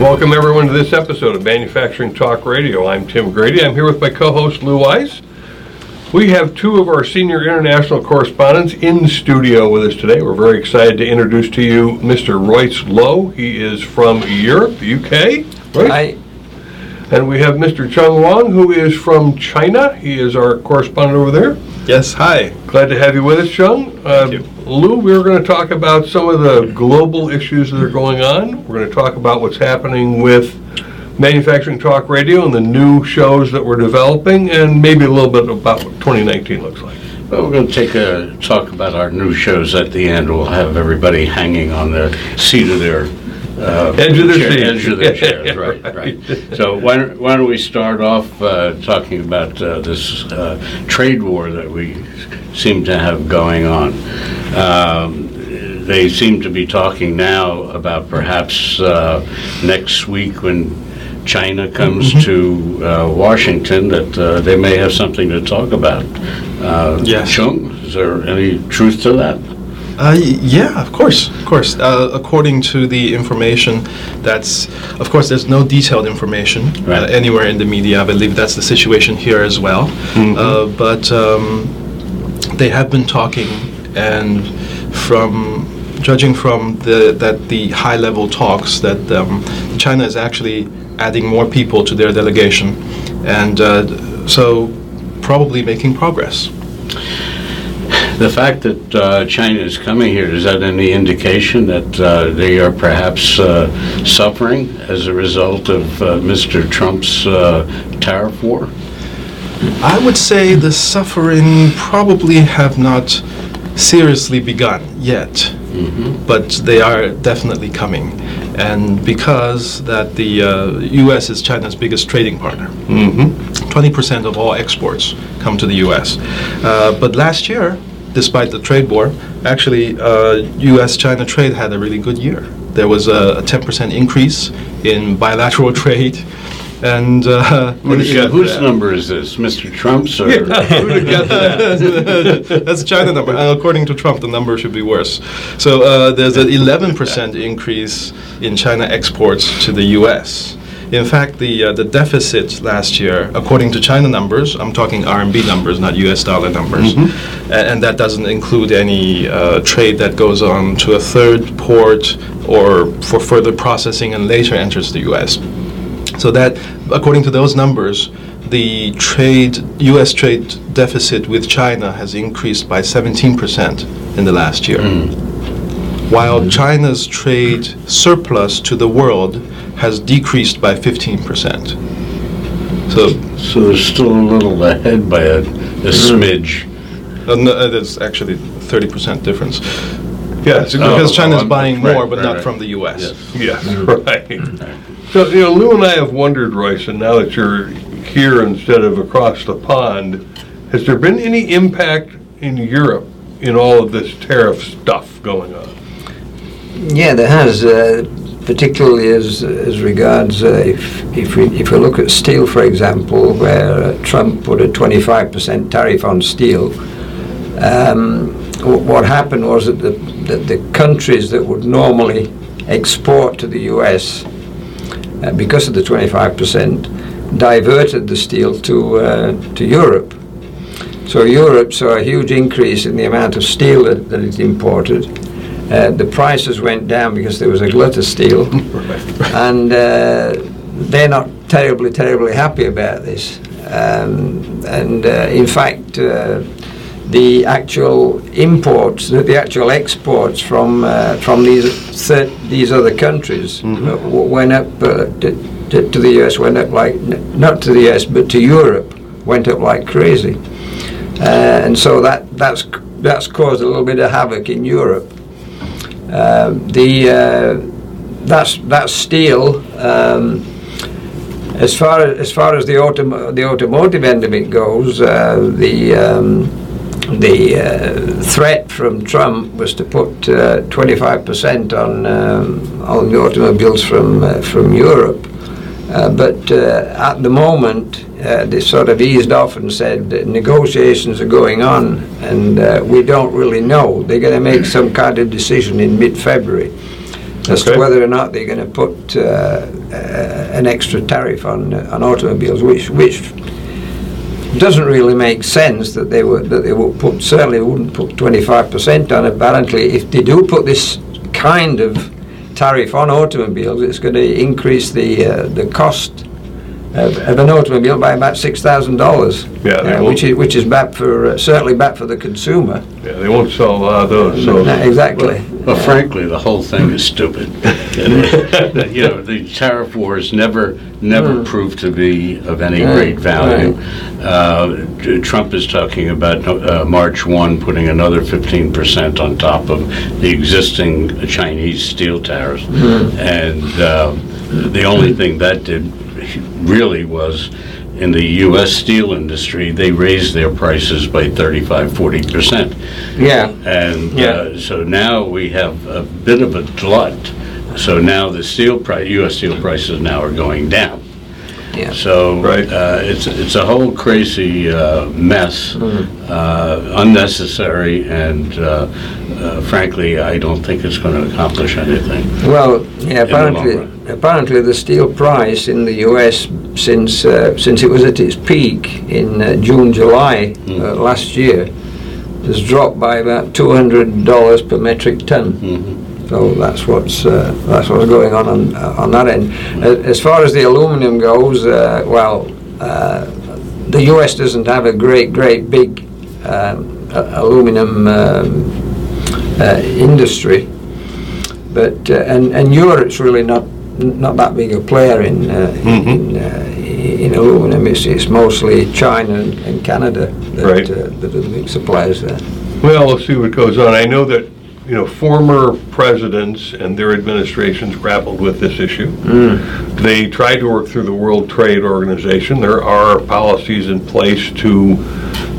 Welcome everyone to this episode of Manufacturing Talk Radio. I'm Tim Grady. I'm here with my co-host Lou Weiss. We have two of our senior international correspondents in studio with us today. We're very excited to introduce to you Mr. Royce Lowe. He is from Europe, the UK. Right? Hi. And we have Mr. Chung Wang, who is from China. He is our correspondent over there. Yes, hi. Glad to have you with us, Chung. Uh, you. Lou, we were going to talk about some of the global issues that are going on. We're going to talk about what's happening with Manufacturing Talk Radio and the new shows that we're developing, and maybe a little bit about what 2019 looks like. Well, we're going to take a talk about our new shows at the end. We'll have everybody hanging on the seat of their uh, Edge of their chair- seat. Edge of their chairs, right, right. So why don't, why don't we start off uh, talking about uh, this uh, trade war that we seem to have going on? Um, they seem to be talking now about perhaps uh, next week when China comes to uh, Washington that uh, they may have something to talk about. Uh, Yes. Chung, is there any truth to that? Uh, yeah, of course, of course. Uh, according to the information, that's of course there's no detailed information uh, anywhere in the media. I believe that's the situation here as well. Uh, but um, they have been talking, and from judging from the that the high level talks that um, China is actually adding more people to their delegation, and uh, so probably making progress. The fact that uh, China is coming here, is that any indication that uh, they are perhaps uh, suffering as a result of uh, Mr. Trump's uh, tariff war? I would say the suffering probably have not seriously begun yet, but they are definitely coming. And because that the uh, U.S. is China's biggest trading partner, 20% of all exports come to the U.S. Uh, but last year, despite the trade war, actually uh, U.S.-China trade had a really good year. There was a, a 10% increase in bilateral trade, and uh, and- guessed Whose number is this, Mr. Trump's or? Guessed that? That's a China number. And according to Trump, the number should be worse. So uh, there's an 11% increase in China exports to the U.S. In fact, the uh, the deficit last year, according to China numbers, I'm talking RMB numbers, not U.S. dollar numbers, a- and, that doesn't include any uh, trade that goes on to a third port or for further processing and later enters the U.S. So that, according to those numbers, the trade U.S. trade deficit with China has increased by 17% in the last year, while China's trade surplus to the world has decreased by 15%. So So there's still a little ahead by a, a smidge. uh, no, uh, actually 30% difference Yes. because oh, China's I'm- buying right, more, but right, not right. from the U.S. Yes. Yes, right. So, you know, Lou and I have wondered, Royce, and now that you're here instead of across the pond, has there been any impact in Europe in all of this tariff stuff going on? Yeah, there has, uh, particularly as as regards uh, if if we if we look at steel, for example, where uh, Trump put a 25% tariff on steel. Um, wh- what happened was that the that the countries that would normally export to the U.S. Uh, because of the 25%, diverted the steel to uh, to Europe. So Europe saw a huge increase in the amount of steel that, that it imported. Uh, the prices went down because there was a glut of steel, and uh, they're not terribly, terribly happy about this. Um, and uh, in fact, uh, the actual imports, the, the actual exports from uh, from these thir- these other countries uh, w- went up uh, to, to, to the US, went up like n- not to the US, but to Europe, went up like crazy. And so that that's that's caused a little bit of havoc in Europe. Um, the uh, that's that's steel. Um, as far as, as far as the autom- the automotive end of it goes, uh, the um, the uh, threat from Trump was to put uh, 25% on um, on the automobiles from uh, from Europe. Uh, but uh, at the moment, uh, they sort of eased off and said that negotiations are going on, and uh, we don't really know. They're going to make some kind of decision in mid-February. as Okay. to whether or not they're going to put uh, uh, an extra tariff on uh, on automobiles, which which doesn't really make sense that they would that they would put certainly wouldn't put 25% on. Apparently, if they do put this kind of tariff on automobiles, it's going to increase the uh, the cost of, of an automobile by about six thousand dollars. Yeah, they uh, which is which is bad for uh, certainly bad for the consumer. Yeah, they won't sell a lot of those, so. Uh, exactly. Well, frankly, the whole thing is stupid. You know, the tariff wars never, never proved to be of any Right, great value. Uh, Trump is talking about uh, March 1, putting another 15% on top of the existing Chinese steel tariffs. And uh, the only thing that did really was, in the U.S. steel industry, they raised their prices by 35, 40%. Yeah. And Yeah. uh, so now we have a bit of a glut. So now the steel price, U.S. steel prices now are going down. Yeah. So Right. uh, it's it's a whole crazy uh, mess, Mm-hmm. uh, unnecessary, and uh, uh, frankly, I don't think it's going to accomplish anything. Well, yeah, the long apparently, apparently the steel price in the U.S. since uh, since it was at its peak in uh, June, July uh, last year has dropped by about two hundred dollars per metric ton. So that's what's uh, that's what's going on on, uh, on that end. As far as the aluminum goes, uh, well, uh, the U.S. doesn't have a great, great big um, aluminum um, uh, industry, but uh, and and Europe's really not not that big a player in uh, in, uh, in aluminum. It's, it's mostly China and, and Canada that, Right. uh, that are the big suppliers there. Well, we'll see what goes on. I know that, you know, former presidents and their administrations grappled with this issue. Hmm. They tried to work through the World Trade Organization. There are policies in place to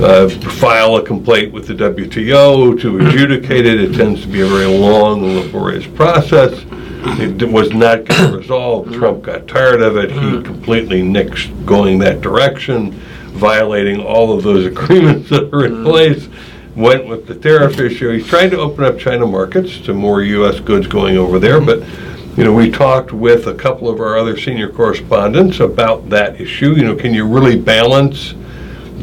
uh, file a complaint with the WTO, to adjudicate it. It tends to be a very long and laborious process. It was not going to resolve. Hmm. Trump got tired of it. He hmm. completely nixed going that direction, violating all of those agreements that are in place went with the tariff issue. He's trying to open up China markets to more U.S. goods going over there, mm-hmm. but, you know, we talked with a couple of our other senior correspondents about that issue. You know, can you really balance,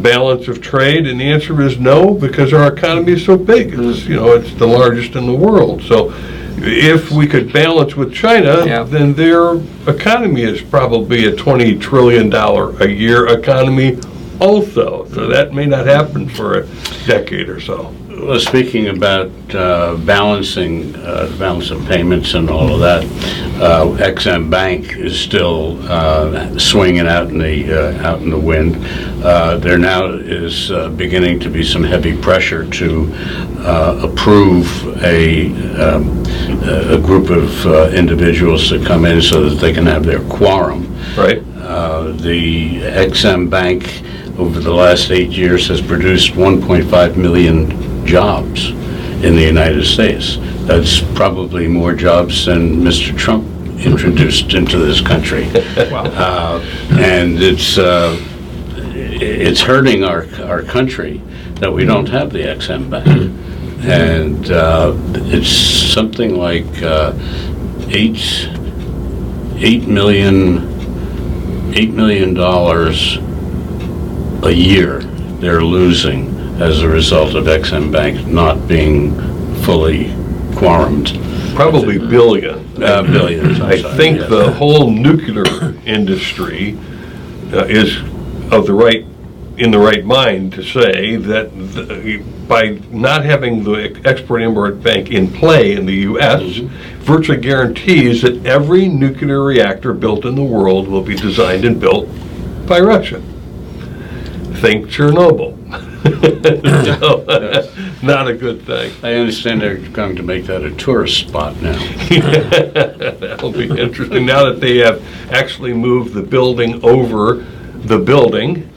balance of trade? And the answer is no, because our economy is so big. It's, mm-hmm. you know, it's the largest in the world. So if we could balance with China, Yeah. then their economy is probably a $20 trillion a year economy also. So that may not happen for a decade or so. Well, speaking about uh, balancing, uh, balance of payments and all of that, uh, Ex-Im Bank is still uh, swinging out in the, uh, out in the wind. Uh, There now is uh, beginning to be some heavy pressure to uh, approve a, um, a group of uh, individuals to come in so that they can have their quorum. Right? Uh, The Ex-Im Bank, over the last eight years, has produced 1.5 million jobs in the United States. That's probably more jobs than Mr. Trump introduced into this country. Uh, And it's, uh, it's hurting our, our country that we don't have the Ex-Im Bank. And uh, it's something like uh, eight, eight million eight million dollars a year they're losing as a result of Ex-Im Bank not being fully quorumed. Probably billion. Uh, billions, I'm I sorry, think yeah. the whole nuclear industry uh, is of the right, in the right mind to say that the- by not having the Export-Import Bank in play in the U.S., Mm-hmm. virtually guarantees that every nuclear reactor built in the world will be designed and built by Russia. Think Chernobyl. So, Not a good thing. I understand they're going to make that a tourist spot now. That'll be interesting, now that they have actually moved the building over the building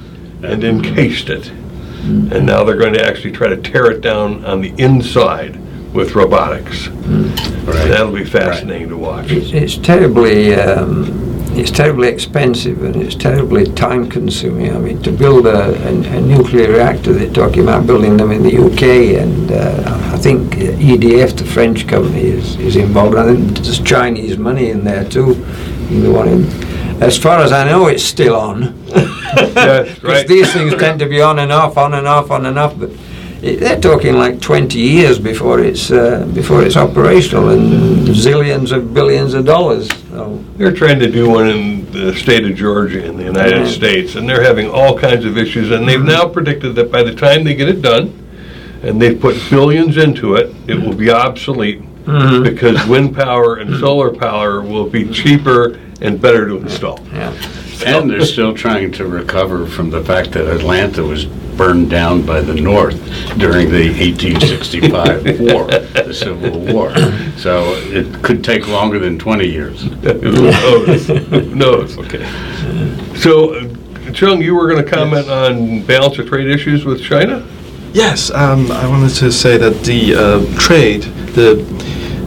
and encased it. And now they're going to actually try to tear it down on the inside with robotics. Right. That'll be fascinating to watch. It's, it's terribly, um, it's terribly expensive and it's terribly time consuming. I mean, to build a, a, a nuclear reactor, they're talking about building them in the UK and uh, I think EDF, the French company, is, is involved. I think there's Chinese money in there too. In the one in, as far as I know, it's still on. Because right. these things tend to be on and off, on and off, on and off. But it, they're talking like 20 years before it's uh, before it's operational, and zillions of billions of dollars. So, They're trying to do one in the state of Georgia in the United Mhm. States, and they're having all kinds of issues, and they've now predicted that by the time they get it done, and they've put billions into it, it will be obsolete, Mhm. because wind power and solar power will be cheaper and better to install. yeah. And they're still trying to recover from the fact that Atlanta was burned down by the North during the 1865 war, the Civil War. So it could take longer than 20 years. Who knows? Who knows? Okay. So, uh, Chung, you were going to comment on balance of trade issues with China? Yes, um, I wanted to say that the uh, trade, the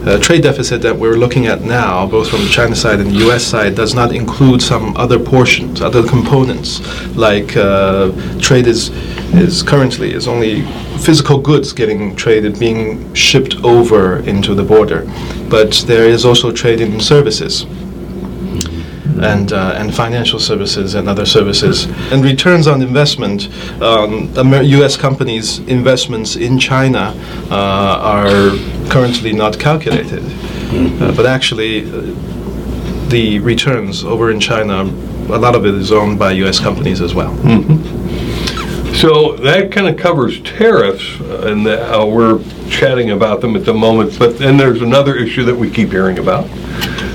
uh, trade deficit that we're looking at now, both from the China side and the U.S. side, does not include some other portions, other components, like uh, trade is is currently is only physical goods getting traded, being shipped over into the border, but there is also trade in services and uh, and financial services and other services. And returns on investment, um, Amer- U.S. companies' investments in China uh, are currently not calculated, Uh, but actually. Uh, the returns over in China, a lot of it is owned by U.S. companies as well. So that kind of covers tariffs, uh, and the- how we're chatting about them at the moment. But then there's another issue that we keep hearing about.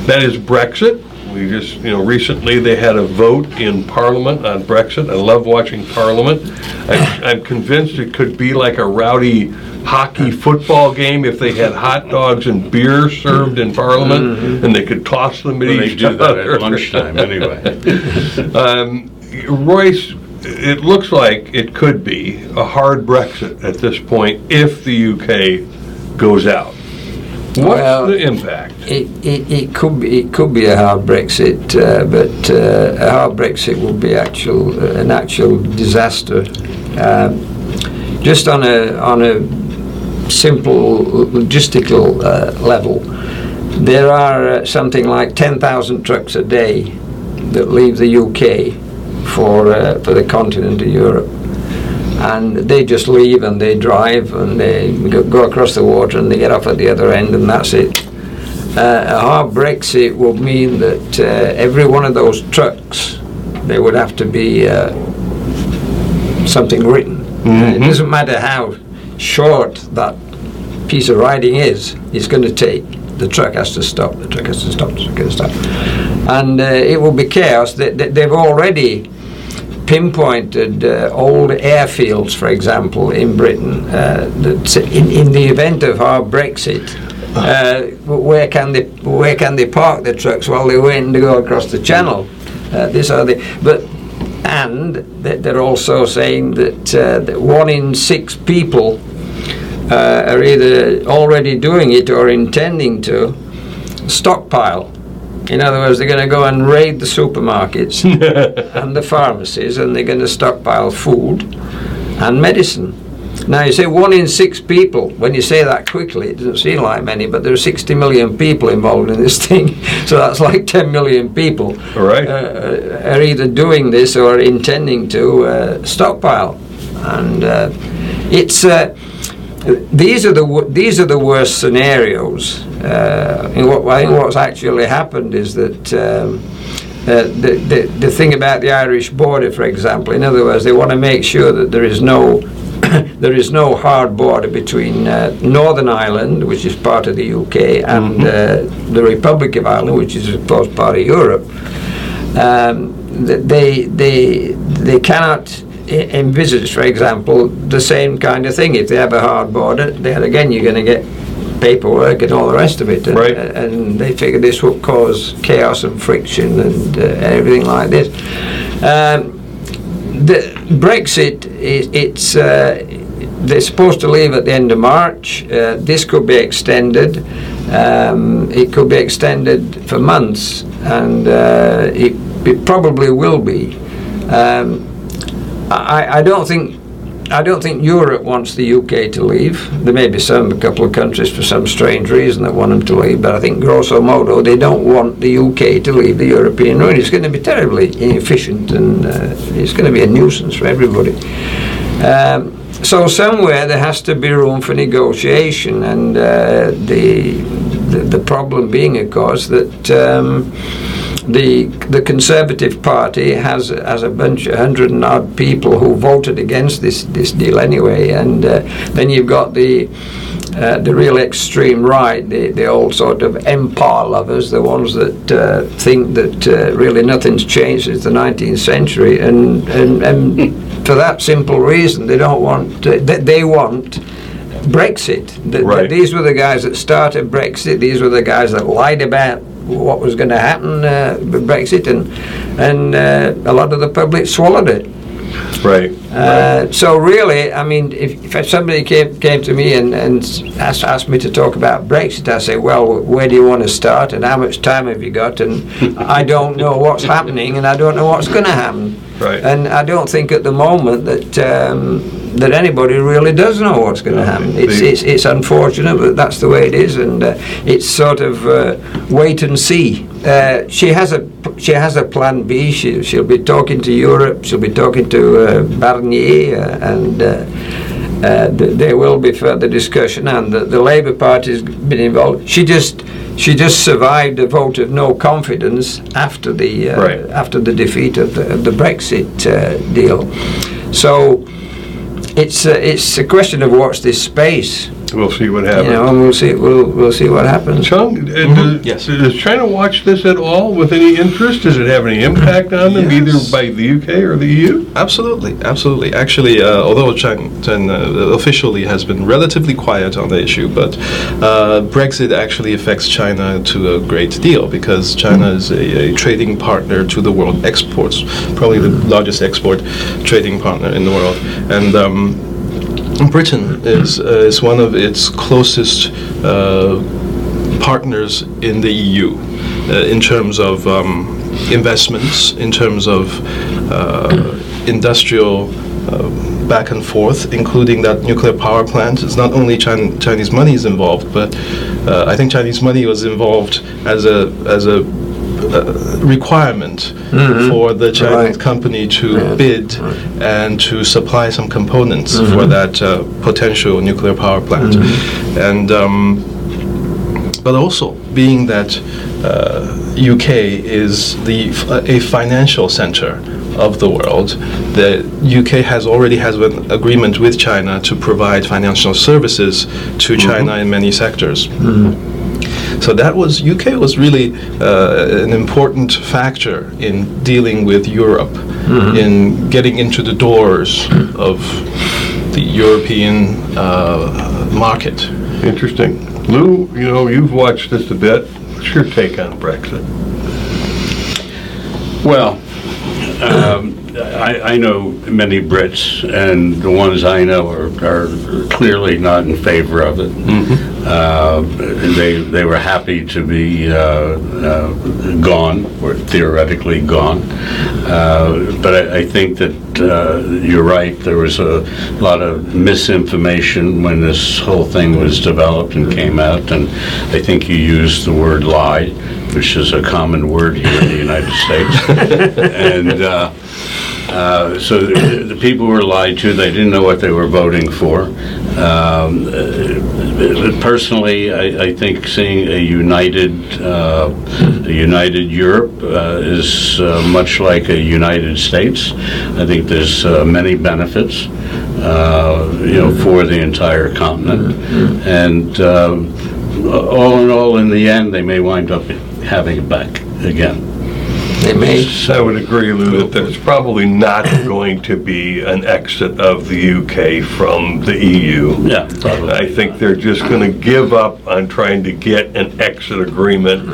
That is Brexit. We just, you know, recently they had a vote in Parliament on Brexit. I love watching Parliament. I'm, I'm convinced it could be like a rowdy hockey football game if they had hot dogs and beer served in Parliament, and they could toss them at Well, They each do that other. at lunchtime anyway. Um, Royce, it looks like it could be a hard Brexit at this point if the UK goes out. What's Well- the impact? It, it, it could be it could be a hard Brexit, uh, but uh, a hard Brexit will be actual uh, an actual disaster. Um, just on a on a simple logistical uh, level, there are uh, something like ten thousand trucks a day that leave the UK for uh, for the continent of Europe and they just leave and they drive and they go, across the water and they get off at the other end and that's it. Uh, a hard Brexit would mean that uh, every one of those trucks there would have to be uh, something written. Uh, it doesn't matter how short that piece of writing is, it's going to take. The truck has to stop. The truck has to stop. The truck has to stop, and uh, it will be chaos. They, they, they've already pinpointed uh, old airfields, for example, in Britain, uh, that in, in the event of hard Brexit, uh, where can they where can they park the trucks while they're waiting to go across the channel? Uh, this are the but and they're also saying that, uh, that one in six people uh, are either already doing it or intending to stockpile. In other words, they're going to go and raid the supermarkets and the pharmacies and they're going to stockpile food and medicine. Now, you say one in six people, when you say that quickly, it doesn't seem like many, but there are 60 million people involved in this thing, so that's like 10 million people All right. uh, are either doing this or intending to uh, stockpile. And uh, it's. Uh, these are the wo- these are the worst scenarios. Uh, what I think what's actually happened is that um, uh, the, the the thing about the Irish border, for example, in other words, they want to make sure that there is no there is no hard border between uh, Northern Ireland, which is part of the UK, and uh, the Republic of Ireland, which is of course part of Europe. Um, they they they cannot envisage, for example, the same kind of thing. If they have a hard border, then again you're going to get paperwork and all the rest of it. And, Right. and they figure this will cause chaos and friction and uh, everything like this. Um, the Brexit, is, it's uh, they're supposed to leave at the end of March. Uh, this could be extended. Um, it could be extended for months, and uh, it, it probably will be. Um, I, I don't think I don't think Europe wants the UK to leave. There may be some, a couple of countries for some strange reason that want them to leave, but I think grosso modo they don't want the UK to leave the European Union. It's going to be terribly inefficient and uh, it's going to be a nuisance for everybody. Um, so somewhere there has to be room for negotiation, and uh, the, the the problem being, of course, that. Um, the the Conservative Party has has a bunch, a hundred and odd people who voted against this this deal anyway, and uh, then you've got the. Uh, the real extreme right, the, the old sort of empire lovers, the ones that uh, think that uh, really nothing's changed since the 19th century, and, and, and for that simple reason, they don't want, uh, they, they want Brexit. The- the- Right. these were the guys that started Brexit. These were the guys that lied about what was going to happen uh, with Brexit, and and uh, a lot of the public swallowed it. Right. Uh, so really, I mean, if, if somebody came, came to me and, and asked, asked me to talk about Brexit, I say, well, where do you want to start and how much time have you got? And I don't know what's happening and I don't know what's going to happen. Right. And I don't think at the moment that um, that anybody really does know what's going to happen. It's, it's, it's unfortunate, but that's the way it is, and uh, it's sort of uh, wait and see. Uh, she has a she has a plan B. She, she'll be talking to Europe. She'll be talking to uh, Barnier, uh, and. Uh, uh, th- there will be further discussion, and the, the Labour Party's been involved. She just she just survived a vote of no confidence after the uh, Right. after the defeat of the, of the Brexit uh, deal. So it's uh, it's a question of watch this space, We'll see what you happens. know, and we'll see we'll we'll see what happens. Chung, uh, Mhm, does, yes. does China watch this at all with any interest? Does it have any impact on them, either Yes. by the UK or the EU? Absolutely, absolutely. Actually, uh, although China, China officially has been relatively quiet on the issue, but uh, Brexit actually affects China to a great deal because China is a, a trading partner to the world, exports probably the largest export trading partner in the world, and. Um, Britain is uh, is one of its closest uh, partners in the EU uh, in terms of um, investments, in terms of industrial back and forth, including that nuclear power plant. It's not only Chin- Chinese money is involved, but uh, I think Chinese money was involved as a as a uh, requirement for the Chinese Right. company to bid and to supply some components for that uh, potential nuclear power plant. And um, but also being that uh, UK is the a financial center of the world, the UK has already has an agreement with China to provide financial services to China in many sectors. So that was UK was really uh, an important factor in dealing with Europe, in getting into the doors of the European uh, market. Interesting. Lou, you know, you've watched this a bit. What's your take on Brexit? Well, um, I, I know many Brits, and the ones I know are, are clearly not in favor of it. Uh, they they were happy to be uh, uh, gone, or theoretically gone. Uh, but I, I think that uh, you're right. There was a lot of misinformation when this whole thing was developed and came out, and I think you used the word lie, which is a common word here in the United States. and uh, uh, so the, the people were lied to. They didn't know what they were voting for. Um, uh, personally, I, I think seeing a united, uh, a united Europe uh, is uh, much like a United States. I think there's many benefits, you know, for the entire continent, and um, all in all, in the end, they may wind up having it back again. They may. I would agree, Lou, that there's probably not going to be an exit of the UK from the EU. Yeah, probably. I think they're just going to give up on trying to get an exit agreement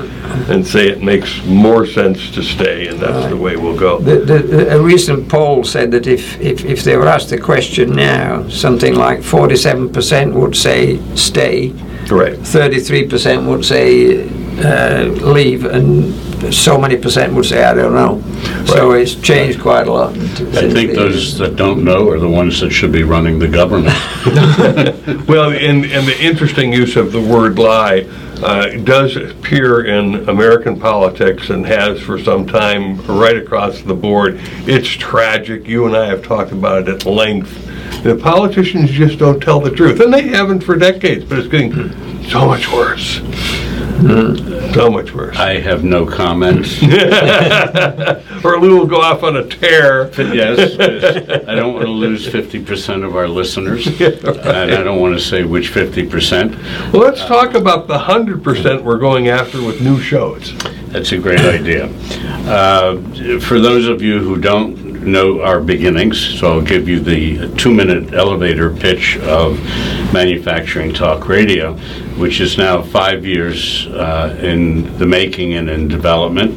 and say it makes more sense to stay, and that's the way we'll go. The, the, the- a recent poll said that if, if, if they were asked the question now, something like 47% would say stay, Right. 33% would say uh, leave, and so many percent would say I don't know. So Right. it's changed quite a lot. I think those that don't know are the ones that should be running the government. Well, and, and the interesting use of the word lie uh, does appear in American politics and has for some time right across the board. It's tragic. You and I have talked about it at length. The politicians just don't tell the truth, and they haven't for decades, but it's getting so much worse. So much worse. I have no comments. Or Lou will go off on a tear. Yes, I don't want to lose 50% of our listeners, and I don't want to say which 50%. Well, let's talk about the 100% we're going after with new shows. That's a great idea. Uh, For those of you who don't know our beginnings, so I'll give you the two-minute elevator pitch of Manufacturing Talk Radio, which is now five years uh, in the making and in development.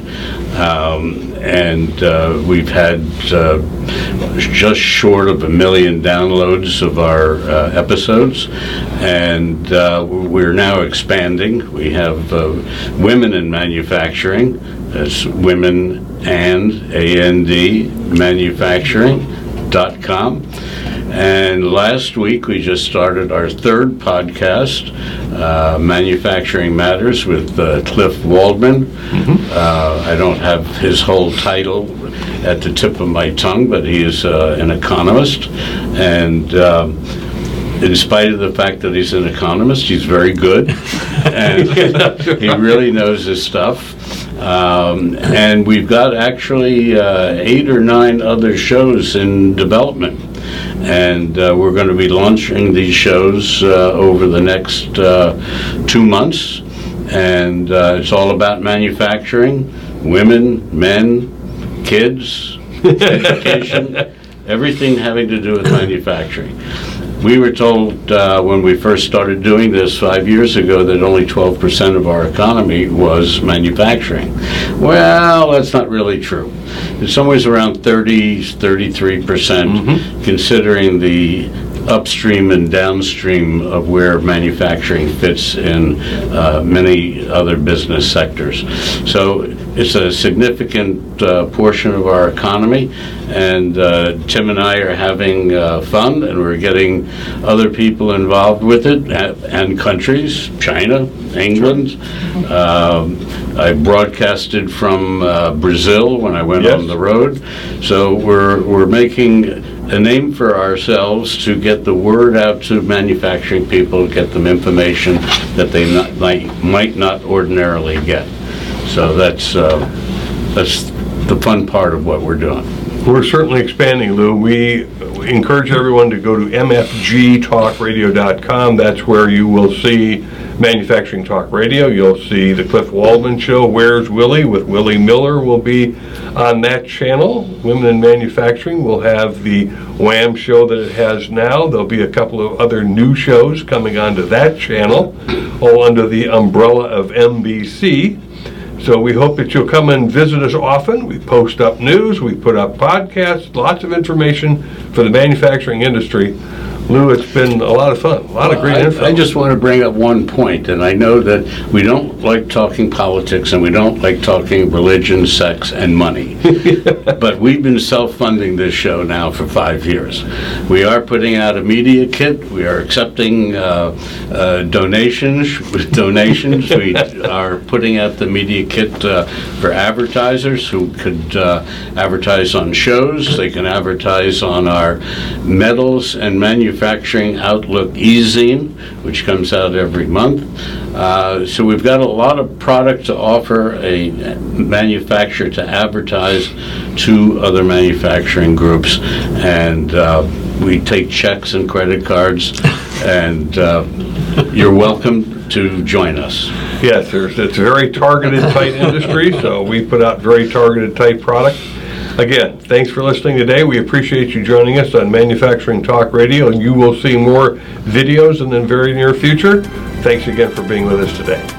Um, And uh, we've had uh, just short of a million downloads of our uh, episodes, and uh, we're now expanding. We have uh, women in manufacturing, that's women and A-N-D manufacturing.com. And last week, we just started our third podcast, uh, Manufacturing Matters, with uh, Cliff Waldman. Uh, I don't have his whole title at the tip of my tongue, but he is uh, an economist. And um, in spite of the fact that he's an economist, he's very good. and he really knows his stuff. Um, and we've got actually uh, eight or nine other shows in development. And uh, we're going to be launching these shows uh, over the next uh, two months. And uh, it's all about manufacturing, women, men, kids, education, everything having to do with manufacturing. We were told uh, when we first started doing this five years ago that only 12% of our economy was manufacturing. Well, that's not really true. It's somewhere around 30, 33%, percent considering the upstream and downstream of where manufacturing fits in uh, many other business sectors. So it's a significant uh, portion of our economy, and uh, Tim and I are having uh, fun, and we're getting other people involved with it, a- and countries, China, England. Um, I broadcasted from uh, Brazil when I went Yes. on the road. So we're, we're making a name for ourselves to get the word out to manufacturing people, get them information that they not, might, might not ordinarily get. So that's, uh, that's the fun part of what we're doing. We're certainly expanding, Lou. We encourage everyone to go to mfgtalkradio.com. That's where you will see Manufacturing Talk Radio. You'll see the Cliff Waldman Show, Where's Willie, with Willie Miller will be on that channel. Women in Manufacturing will have the Wham show that it has now. There'll be a couple of other new shows coming onto that channel, all under the umbrella of MBC. So we hope that you'll come and visit us often. We post up news, we put up podcasts, lots of information for the manufacturing industry. Lou, it's been a lot of fun, a lot of great I- info. I just want to bring up one point, and I know that we don't like talking politics, and we don't like talking religion, sex, and money. But we've been self-funding this show now for five years. We are putting out a media kit, we are accepting uh, uh, donations, with donations. We are putting out the media kit uh, for advertisers who could uh, advertise on shows, they can advertise on our metals and manufacturing Manufacturing outlook e-zine, which comes out every month. Uh, So we've got a lot of product to offer a manufacturer to advertise to other manufacturing groups. And uh, we take checks and credit cards, and uh, you're welcome to join us. Yes, it's a very targeted tight industry, so we put out very targeted tight products. Again, thanks for listening today. We appreciate you joining us on Manufacturing Talk Radio, and you will see more videos in the very near future. Thanks again for being with us today.